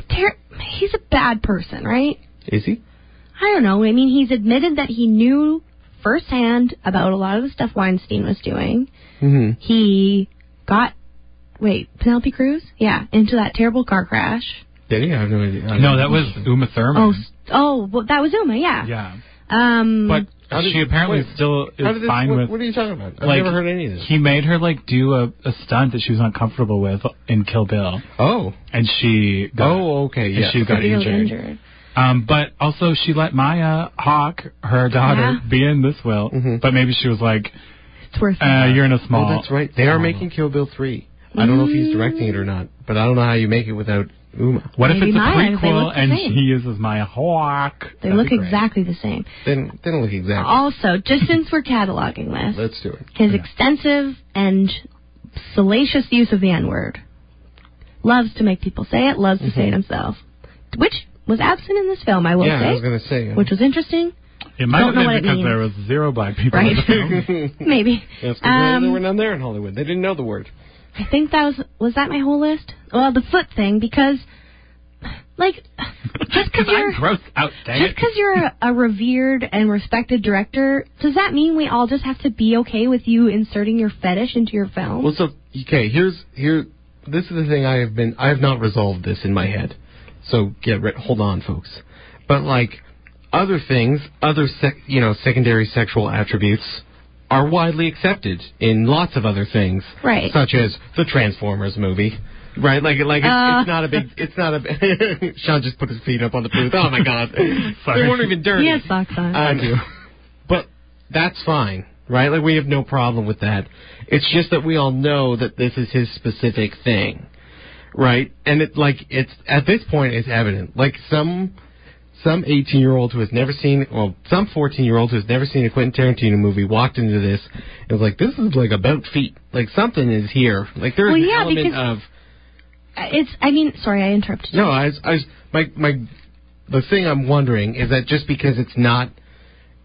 ter- he's a bad person, right? is he? I don't know. I mean, he's admitted that he knew firsthand about a lot of the stuff Weinstein was doing. Mm-hmm. He got, wait, Penelope Cruz? Yeah, into that terrible car crash. Did he? I have no idea. No, know. that was Uma Thurman. Oh, oh, well, that was Uma, yeah. yeah. Um, But How did- she apparently wait, still How is did this, fine what, with. what are you talking about? I've like, never heard any of this. He made her like do a, a stunt that she was uncomfortable with in Kill Bill, oh. and she got, Oh, okay. Yeah. she got injured. injured. Um, but also she let Maya Hawke, her daughter, Yeah. be in this will. Mhm. But maybe she was like, It's worth uh, it. "You're in a small." Oh, that's right. They are making Kill Bill three. I don't know if he's directing it or not, but I don't know how you make it without Uma. What if it's a Maya, they prequel look the and same. he uses Maya Hawke? They That'd look be great. exactly the same. They don't, they don't look exactly. Also, just since we're cataloging this, Let's do it. his extensive and salacious use of the N word. Loves to make people say it, loves to say it himself. Which was absent in this film, I will Mm-hmm. yeah, say. I was gonna say. which was interesting. It might Don't have know been what it because means. there was zero black people Right. in the film. Maybe. That's because Um, there were none there in Hollywood. They didn't know the word. I think that was was that my whole list? Well, the foot thing because like just because you're I'm grossed out, dang just because you're a, a revered and respected director, does that mean we all just have to be okay with you inserting your fetish into your film? Well, so okay, here's here. This is the thing I have been. I have not resolved this in my head. So get re- hold on, folks. But like other things, other sec, you know, secondary sexual attributes are widely accepted in lots of other things, Right. Such as the Transformers movie. Right, like like it's, Uh. it's not a big, it's not a. Sean just put his feet up on the booth. Oh my god, Sorry. they weren't even dirty. he has socks on. I do. But that's fine, right? Like we have no problem with that. It's just that we all know that this is his specific thing, right? And it like it's at this point it's evident. Like some some 18 year old who has never seen, well, some 14 year old who has never seen a Quentin Tarantino movie walked into this and was like, "This is like about feet. Like something is here. Like there's Well, an element of." it's I mean, sorry, I interrupted. you. No, I was, I was, my, my, the thing I'm wondering is that just because it's not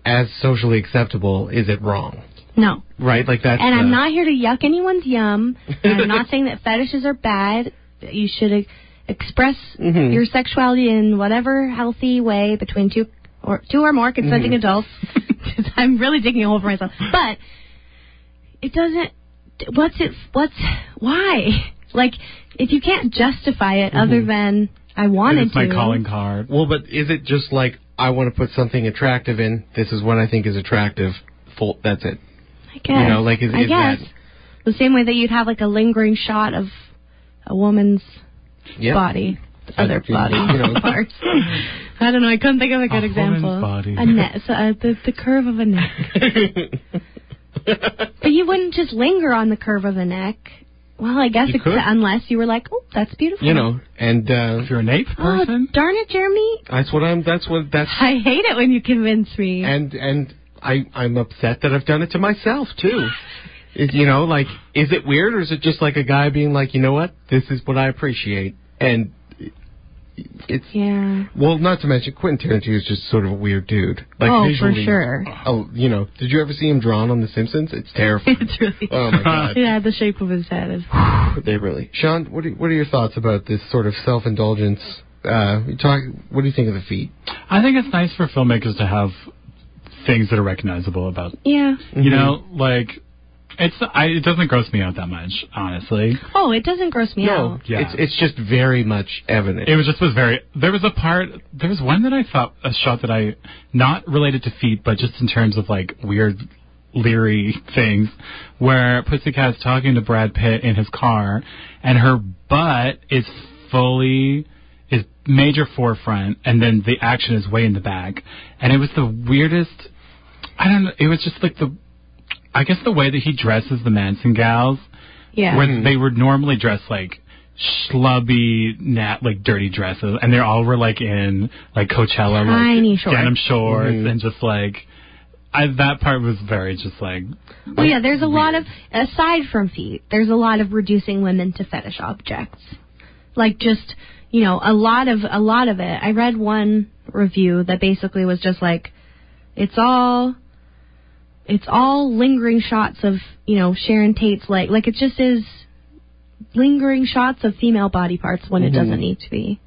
as socially acceptable, is it wrong? No. Right? Like that's. And I'm uh, not here to yuck anyone's yum. I'm not saying that fetishes are bad. That you should express Mhm. your sexuality in whatever healthy way between two or two or more consenting Mm-hmm. adults. I'm really digging a hole for myself. But it doesn't. What's it? What's why? Like, if you can't justify it other than I wanted it's my to. calling card. Well, but is it just like I want to put something attractive in? This is what I think is attractive. Full. That's it. I guess. You know, like, is- I is guess. that- The same way that you'd have like a lingering shot of a woman's Yeah. body, other you body know. parts. I don't know. I couldn't think of a good A example. body. A neck, so, uh, the the curve of a neck. But you wouldn't just linger on the curve of a neck. Well, I guess You ex- could. unless you were like, oh, that's beautiful. you know, and uh, If you're an ape Oh, person, darn it, Jeremy! that's what I'm. That's what that's. I hate it when you convince me. and and I I'm upset that I've done it to myself too. Is, you know, like, is it weird or is it just like a guy being like, you know what, this is what I appreciate, and it's yeah. well, not to mention Quentin Tarantino is just sort of a weird dude. Like Oh, for sure. Oh, you know, did you ever see him drawn on The Simpsons? It's terrifying. It's really. oh my god, Yeah, the shape of his head is. they really. Sean, what are what are your thoughts about this sort of self indulgence? Uh, you talk. What do you think of the feet? I think it's nice for filmmakers to have things that are recognizable about. Yeah. You know, like it's I, it doesn't gross me out that much, honestly. Oh, it doesn't gross me No, out. Yeah. it's it's just very much evident. It was just was very. There was a part. There was one that I thought a shot that I not related to feet, but just in terms of like weird leery things, where Pussycat's talking to Brad Pitt in his car, and her butt is fully is major forefront, and then the action is way in the back. And it was the weirdest. I don't know. It was just like the, I guess the way that he dresses the Manson gals, Yeah. when they were normally dressed like schlubby, nat like dirty dresses, and they all were like in like Coachella, Tiny like shorts. denim shorts, Mhm. and just like. I, that part was very just like Well, yeah, there's a lot of aside from feet, there's a lot of reducing women to fetish objects. Like just, you know, a lot of a lot of it. I read one review that basically was just like it's all it's all lingering shots of, you know, Sharon Tate's leg. Like it just is lingering shots of female body parts when it Mhm. doesn't need to be.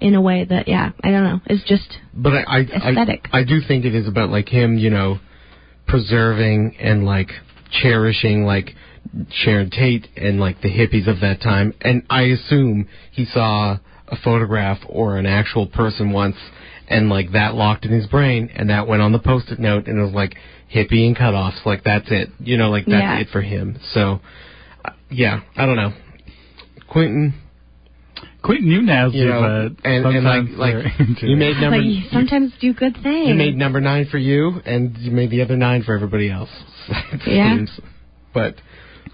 In a way that, yeah, I don't know. It's just But I, I, Aesthetic. I, I do think it is about like him, you know, preserving and like cherishing like Sharon Tate and like the hippies of that time. And I assume he saw a photograph or an actual person once, and like that locked in his brain, and that went on the post-it note, and it was like hippie and cutoffs. Like that's it. You know, like that's Yeah. it for him. So, uh, yeah, I don't know. Quentin, Quentin, you nailed you it, know, but and, and like like you made number like you you- sometimes do good things. you made number nine for you, and you made the other nine for everybody else. it Yeah. seems. But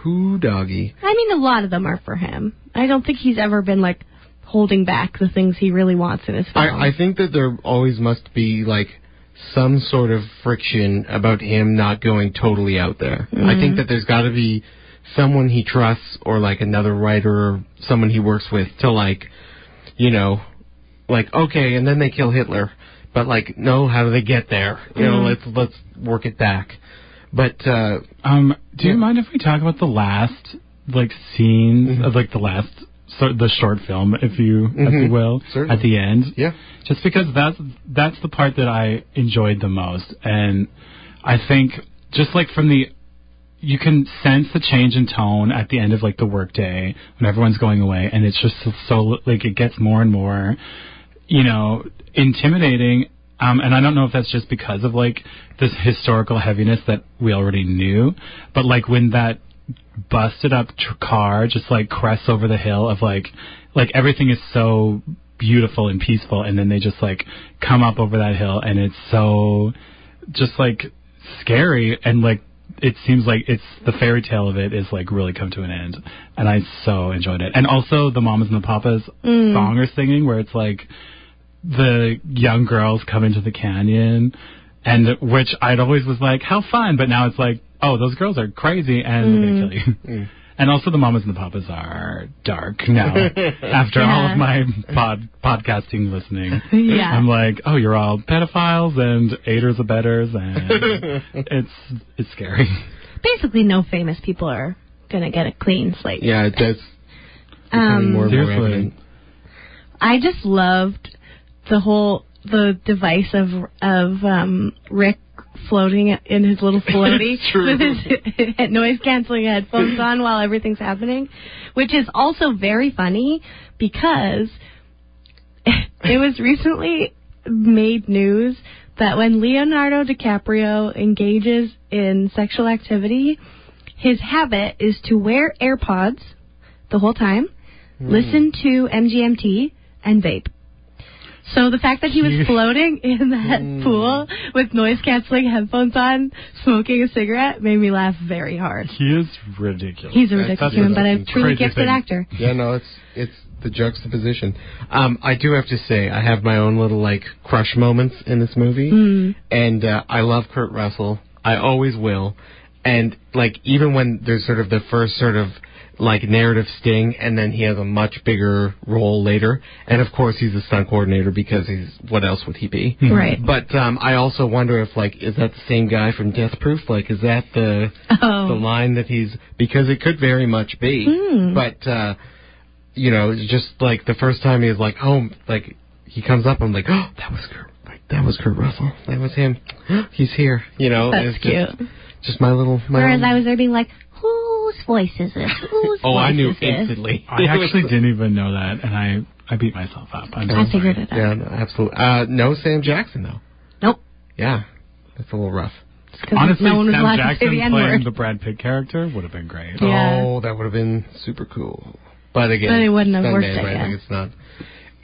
who doggy? I mean, a lot of them are for him. I don't think he's ever been like holding back the things he really wants in his film. I, I think that there always must be like some sort of friction about him not going totally out there. I think that there's got to be someone he trusts or like another writer or someone he works with to like, you know, like okay, and then they kill Hitler, but like no, how do they get there? You know, let's let's work it back. But uh Um, do you Yeah. mind if we talk about the last like scenes Mhm. of like the last so the short film, if you if you Mhm. will, Certainly. at the end? yeah, Just because that's that's the part that I enjoyed the most, and I think just like from the you can sense the change in tone at the end of like the workday when everyone's going away, and it's just so, so like it gets more and more, you know, intimidating. Um, and I don't know if that's just because of like this historical heaviness that we already knew, but like when that busted up tr- car just like crests over the hill of like like everything is so beautiful and peaceful and then they just like come up over that hill and it's so just like scary and like it seems like it's the fairy tale of it is like really come to an end and i so enjoyed it and also the mamas and the papas Mm. song are singing where it's like the young girls come into the canyon and which i'd always was like how fun but now it's like oh those girls are crazy and they're gonna kill you Mm. and also the mamas and the papas are dark now after all of my pod podcasting listening Yeah. i'm like oh you're all pedophiles and aiders of betters and it's it's scary Basically, no famous people are gonna get a clean slate. yeah, that's Um, more more Seriously. evident. I just loved the whole the device of of um Rick floating in his little floaty with his noise canceling headphones on while everything's happening, which is also very funny because it was recently made news that when Leonardo DiCaprio engages in sexual activity, his habit is to wear AirPods the whole time, listen to MGMT, and vape. So the fact that he was floating in that Mm. pool with noise canceling headphones on, smoking a cigarette, made me laugh very hard. he is ridiculous He's a ridiculous that's human, but a a truly gifted thing. actor. Yeah, no, it's it's the juxtaposition. Um, I do have to say, I have my own little like crush moments in this movie, Mm. and uh, I love Kurt Russell. I always will, and like even when there's sort of the first sort of like narrative sting, and then he has a much bigger role later, and of course he's a stunt coordinator because he's what else would he be? Mhm. Right. But um, I also wonder if like is that the same guy from Death Proof? Like is that the Oh. the line that he's because it could very much be. Hmm. But uh you know, it's just like the first time he was like, oh, like he comes up, I'm like, oh, that was Kurt, like that was Kurt Russell, that was him. He's here. You know, That's it's just, cute. just my little. My Whereas own- I was there being like, whose voice is this? Whose Oh, voice I knew is this? instantly. i actually didn't even know that and i i beat myself up i'm I so figured it out. Yeah, no, absolutely. Uh, no Sam Jackson though. Nope. Yeah, that's a little rough. Just 'cause honestly no one was sam allowed to say jackson the playing N-word. the brad pitt character would have been great Yeah. Oh, that would have been super cool. But again, But it wouldn't have worked, I right? Like it's not.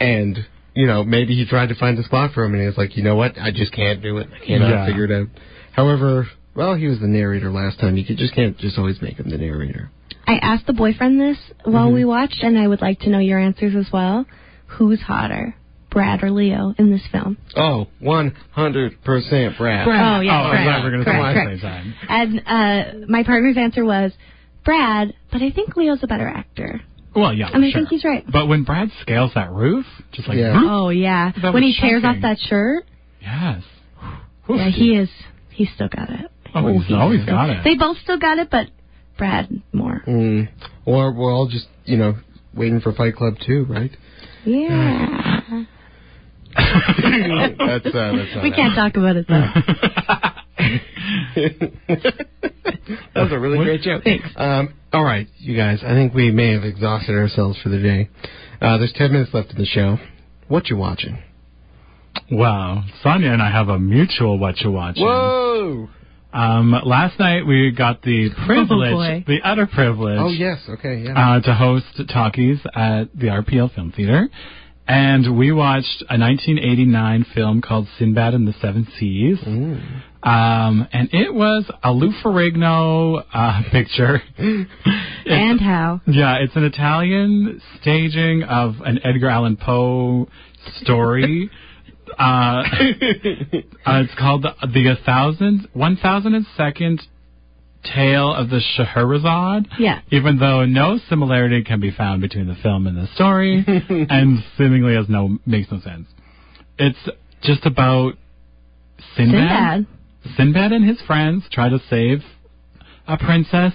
And you know, maybe he tried to find a spot for him, and he was like, you know what, I just can't do it. I cannot Yeah. figure it out. However, well, he was the narrator last time. You could, just can't just always make him the narrator. I asked the boyfriend this while we watched, and I would like to know your answers as well. Who's hotter, Brad or Leo, in this film? Oh, 100% Brad. Oh, yeah, oh, I correct, thought we were going to say correct, it the same time. And uh, my partner's answer was Brad, but I think Leo's a better actor. Well, yeah, And I sure. think he's right. But when Brad scales that roof, just like, Yeah. "Vroom," Oh yeah, when he was tears off that shirt, yes. yeah, he is. He's still got it. Oh, he's always got it. They both still got it, but Brad more. Mm. Or we're all just, you know, waiting for Fight Club 2, right? Yeah. that's, uh, that's not we can't talk about it though. that was a really What? great joke. Thanks. Um, all right, you guys. I think we may have exhausted ourselves for the day. Uh, there's ten minutes left in the show. What you watching? Wow. Sonia and I have a mutual what you watching. Whoa! Um, last night we got the privilege, boy. the utter privilege, Oh yes. Okay. Yeah. uh, to host talkies at the RPL Film Theater. And we watched a 1989 film called Sinbad and the Seven Seas. Mm. Um, and it was a Lou Ferrigno uh, picture. and how? Yeah, it's an Italian staging of an Edgar Allan Poe story. Uh, uh, it's called the, the a thousand, one thousand and second tale of the Scheherazade. Yeah. Even though no similarity can be found between the film and the story, and seemingly has no makes no sense. It's just about Sinbad. Sinbad. Sinbad and his friends try to save a princess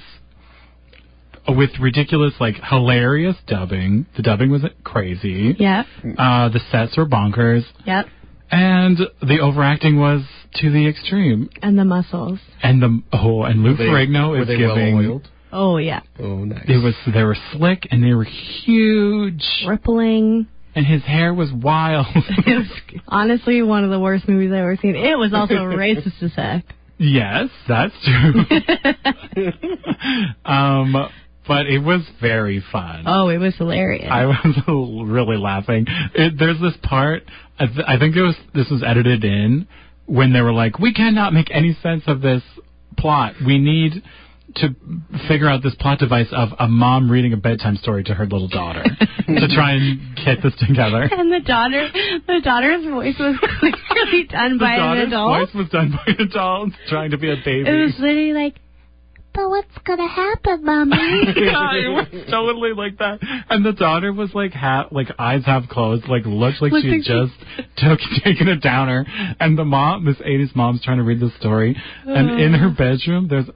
with ridiculous, like hilarious dubbing. The dubbing was crazy. Yep. Uh, the sets were bonkers, Yep. And the overacting was to the extreme. And the muscles. And the oh, and Lou Were they- Ferrigno were is they giving. well-oiled? Oh yeah. Oh, nice. it was they were slick and they were huge, Rippling. and his hair was wild. It was honestly one of the worst movies I've ever seen. It was also racist as heck. yes, that's true. um, but it was very fun. Oh, it was hilarious. I was really laughing. It, there's this part. I, th- I think it was this was edited in when they were like, "We cannot make any sense of this plot. We need to figure out this plot device of a mom reading a bedtime story to her little daughter to try and get this together." and the daughter, the daughter's voice was clearly done The by an daughter's adult. voice was done by an adult trying to be a baby. It was literally like, but what's gonna happen, mommy? yeah, it was totally like that. And the daughter was like half, like eyes half closed, like looked like Looked she had like she- just took taken a downer. And the mom, this '80s mom's trying to read the story, and uh. in her bedroom, there's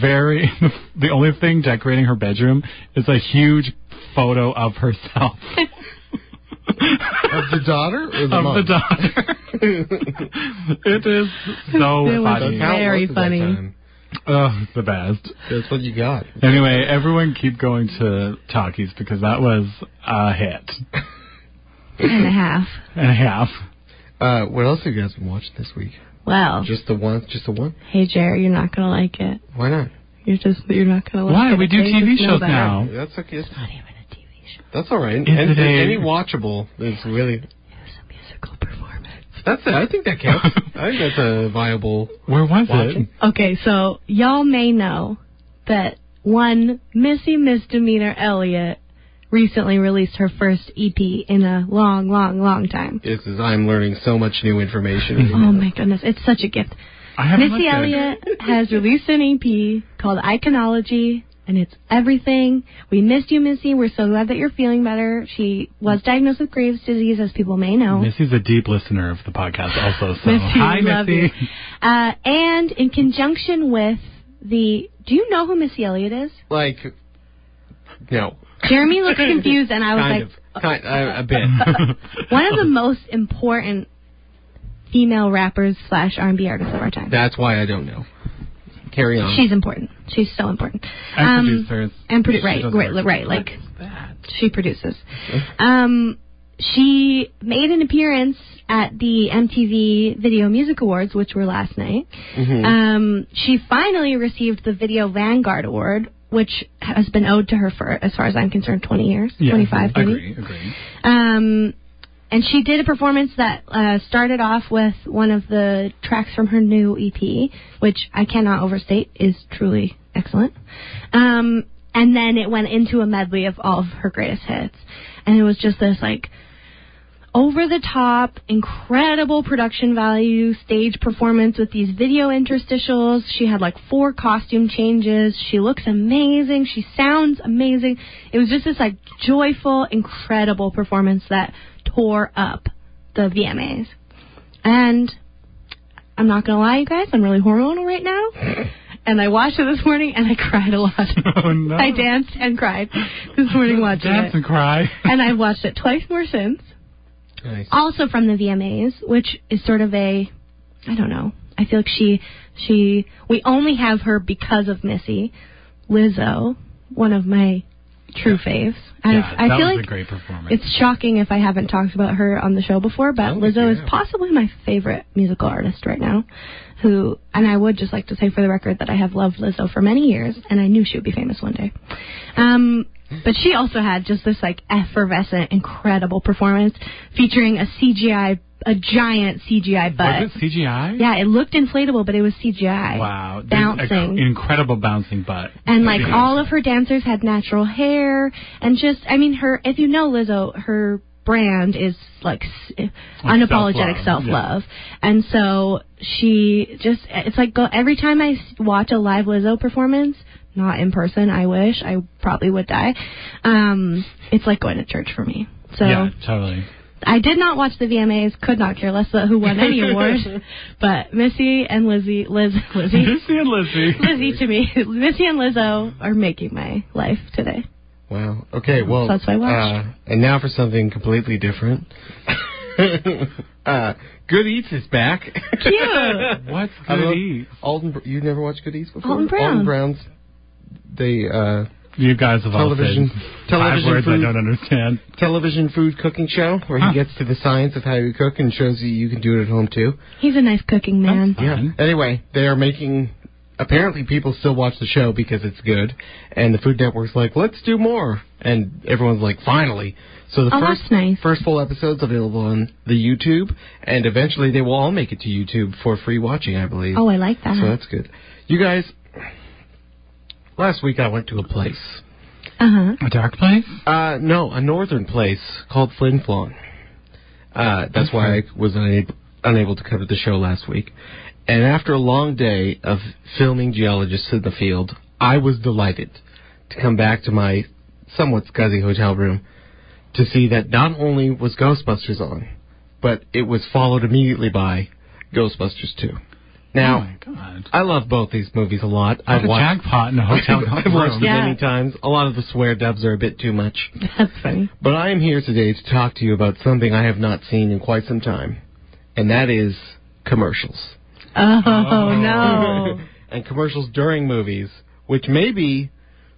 very the only thing decorating her bedroom is a huge photo of herself. of the daughter or the of mom? the daughter. it is so It was funny. How Very was that funny. Time? Oh, it's the best. That's what you got. Anyway, everyone keep going to talkies because that was a hit and a half. and a half. Uh, what else have you guys been watching this week? Well, Just the one? Just the one? hey Jerry, you're not gonna like it. Why not? You're just you're not gonna like Why? it. We do TV shows now. That's okay. It's not even a TV show. That's all right. Is And, it a- any watchable is really. It was a musical performance. That's it. I think that counts. I think that's a viable Where was watching. it? Okay, so y'all may know that one Missy Misdemeanor Elliott recently released her first EP in a long, long, long time. This is I'm learning so much new information. Oh my goodness, it's such a gift. I Missy looked at it. Elliott has released an EP called Iconology, and it's everything. We missed you, Missy. We're so glad that you're feeling better. She was diagnosed with Graves' disease, as people may know. Missy's a deep listener of the podcast, also. So Missy, hi, love Missy. you. Uh, and in conjunction with the, do you know who Missy Elliott is? Like, no. Jeremy looks confused, and I was kind like, of. Kind, uh, a bit. one of the most important female rappers slash R&B artists of our time. That's why I don't know. Carry on. She's important. She's so important. And Um, producers. And produ- She right, right, right. Like That. she produces. Um, she made an appearance at the MTV Video Music Awards, which were last night. Mhm. Um, she finally received the Video Vanguard Award, which has been owed to her for, as far as I'm concerned, 20 years, Yeah, 25 maybe. Agree, agree. Um, and she did a performance that uh, started off with one of the tracks from her new EP, which I cannot overstate is truly excellent. Um, and then it went into a medley of all of her greatest hits, and it was just this like over the top, incredible production value stage performance with these video interstitials. She had like four costume changes. She looks amazing. She sounds amazing. It was just this like joyful, incredible performance that tore up the VMAs. And I'm not gonna lie, you guys, I'm really hormonal right now. And I watched it this morning and I cried a lot. Oh no! I danced and cried this morning watching Dance it. Dance and cry. And I've watched it twice more since Nice. also from the VMAs, which is sort of a, I don't know. I feel like she, she, we only have her because of Missy, Lizzo, one of my true faves. I, yeah, I that feel was like a great performance. it's shocking if I haven't talked about her on the show before, but Oh, Lizzo yeah. is possibly my favorite musical artist right now. Who, and I would just like to say for the record that I have loved Lizzo for many years, and I knew she would be famous one day. Um, but she also had just this like effervescent, incredible performance featuring a CGI, a giant CGI butt. was it CGI? Yeah, it looked inflatable, but it was CGI. Wow. Bouncing. a- incredible bouncing butt. And like Yeah. all of her dancers had natural hair, and just I mean her. If you know Lizzo, her brand is like s- unapologetic self-love, self love, and so she just it's like go every time I watch a live Lizzo performance. Not in person. I wish I probably would die. Um, it's like going to church for me. So Yeah, totally. I did not watch the VMAs. Could not care less about who won any award. But Missy and Lizzie, Liz, Lizzie, Missy and Lizzie. Lizzie to me, Missy and Lizzo are making my life today. Wow. Okay. Well. That's what I watched. Uh, and now for something completely different. uh, Good Eats is back. Cute. What's Good Eats? Alton. You never watched Good Eats before? Alton Brown. Alton Brown's. They uh, You guys have all Television- said television five words food. I don't understand. television food cooking show where Huh. he gets to the science of how you cook and shows you you can do it at home too. He's a nice cooking man. That's fun. Anyway, they are making. Apparently, people still watch the show because it's good, and the Food Network's like, "Let's do more," and everyone's like, "Finally!" So the Oh, first that's nice. first full episode's available on the YouTube, and eventually they will all make it to YouTube for free watching, I believe. Oh, I like that. so that's good. You guys, last week I went to a place. Uh huh. A dark place? Uh, no, a northern place called Flin Flon. Uh, that's why I was unable, unable to cover the show last week. And after a long day of filming geologists in the field, I was delighted to come back to my somewhat scuzzy hotel room to see that not only was Ghostbusters on, but it was followed immediately by Ghostbusters 2. Now, oh my god. I love both these movies a lot. I've watched, jackpot in a hotel I've watched room. them Yeah. many times. A lot of the swear dubs are a bit too much. That's funny. But I am here today to talk to you about something I have not seen in quite some time, and that is commercials. Oh, Oh. no. and commercials during movies, which may be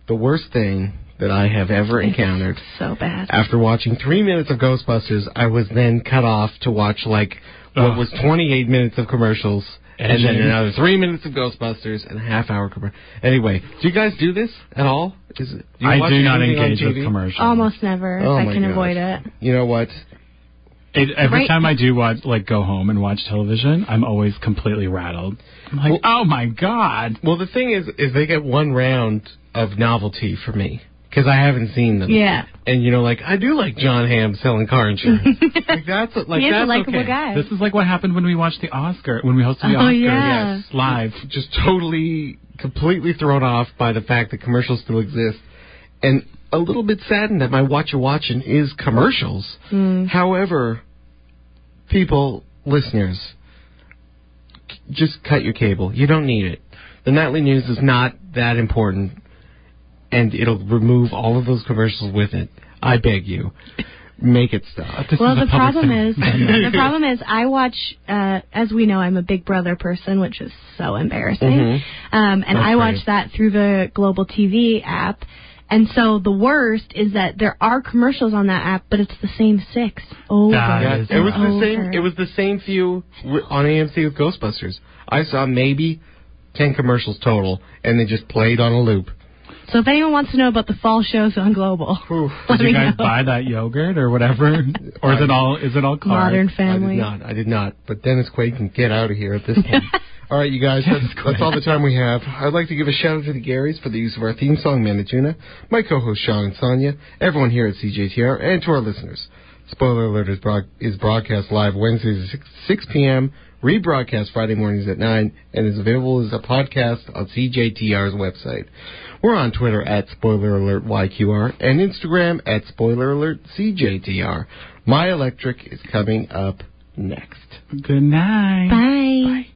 the worst thing that I have ever encountered. so bad. After watching three minutes of Ghostbusters, I was then cut off to watch like what Ugh. was 28 minutes of commercials. And then Edging. another three minutes of Ghostbusters and a half hour commercial. Anyway, do you guys do this at all? Is it, do you I do not engage with commercials. Almost never. Oh if my I can gosh. avoid it. You know what? It, every Right. time I do watch, like, go home and watch television, I'm always completely rattled. I'm like, Well- oh my god. Well, the thing is, is they get one round of novelty for me because I haven't seen them. Yeah. And you know, like I do like Jon Hamm selling car insurance. like that's like he is a that's likable okay. guy. This is like what happened when we watched the Oscar, when we hosted the Oh, Oscars yeah. Yes. live. Just totally, completely thrown off by the fact that commercials still exist, and a little bit saddened that my what you're watching is commercials. Mm. However, people, listeners, just cut your cable. You don't need it. The nightly news is not that important, and it'll remove all of those commercials with it. I beg you, make it stop. This Well, the problem thing. is, the problem is, I watch. Uh, as we know, I'm a Big Brother person, which is so embarrassing. Mhm. Um, and That's I watch that through the Global TV app. And so the worst is that there are commercials on that app, but it's the same six over That Yeah, is it was and the same. It was the same few on AMC with Ghostbusters. I saw maybe ten commercials total, and they just played on a loop. So if anyone wants to know about the fall shows on Global, let Did me you guys know. buy that yogurt or whatever, or is it all is it all carbs? Modern I Family. did not. I did not. But Dennis Quaid can get out of here at this point. all right, you guys, that's, that's all the time we have. I'd like to give a shout out to the Garys for the use of our theme song, Manituna, my co-host Sean and Sonia, everyone here at CJTR, and to our listeners. Spoiler Alert is, broad- is broadcast live Wednesdays at 6, 6 p.m., rebroadcast Friday mornings at 9, and is available as a podcast on CJTR's website. We're on Twitter at Spoiler Alert YQR and Instagram at Spoiler Alert CJTR. My Electric is coming up next. Good night. Bye.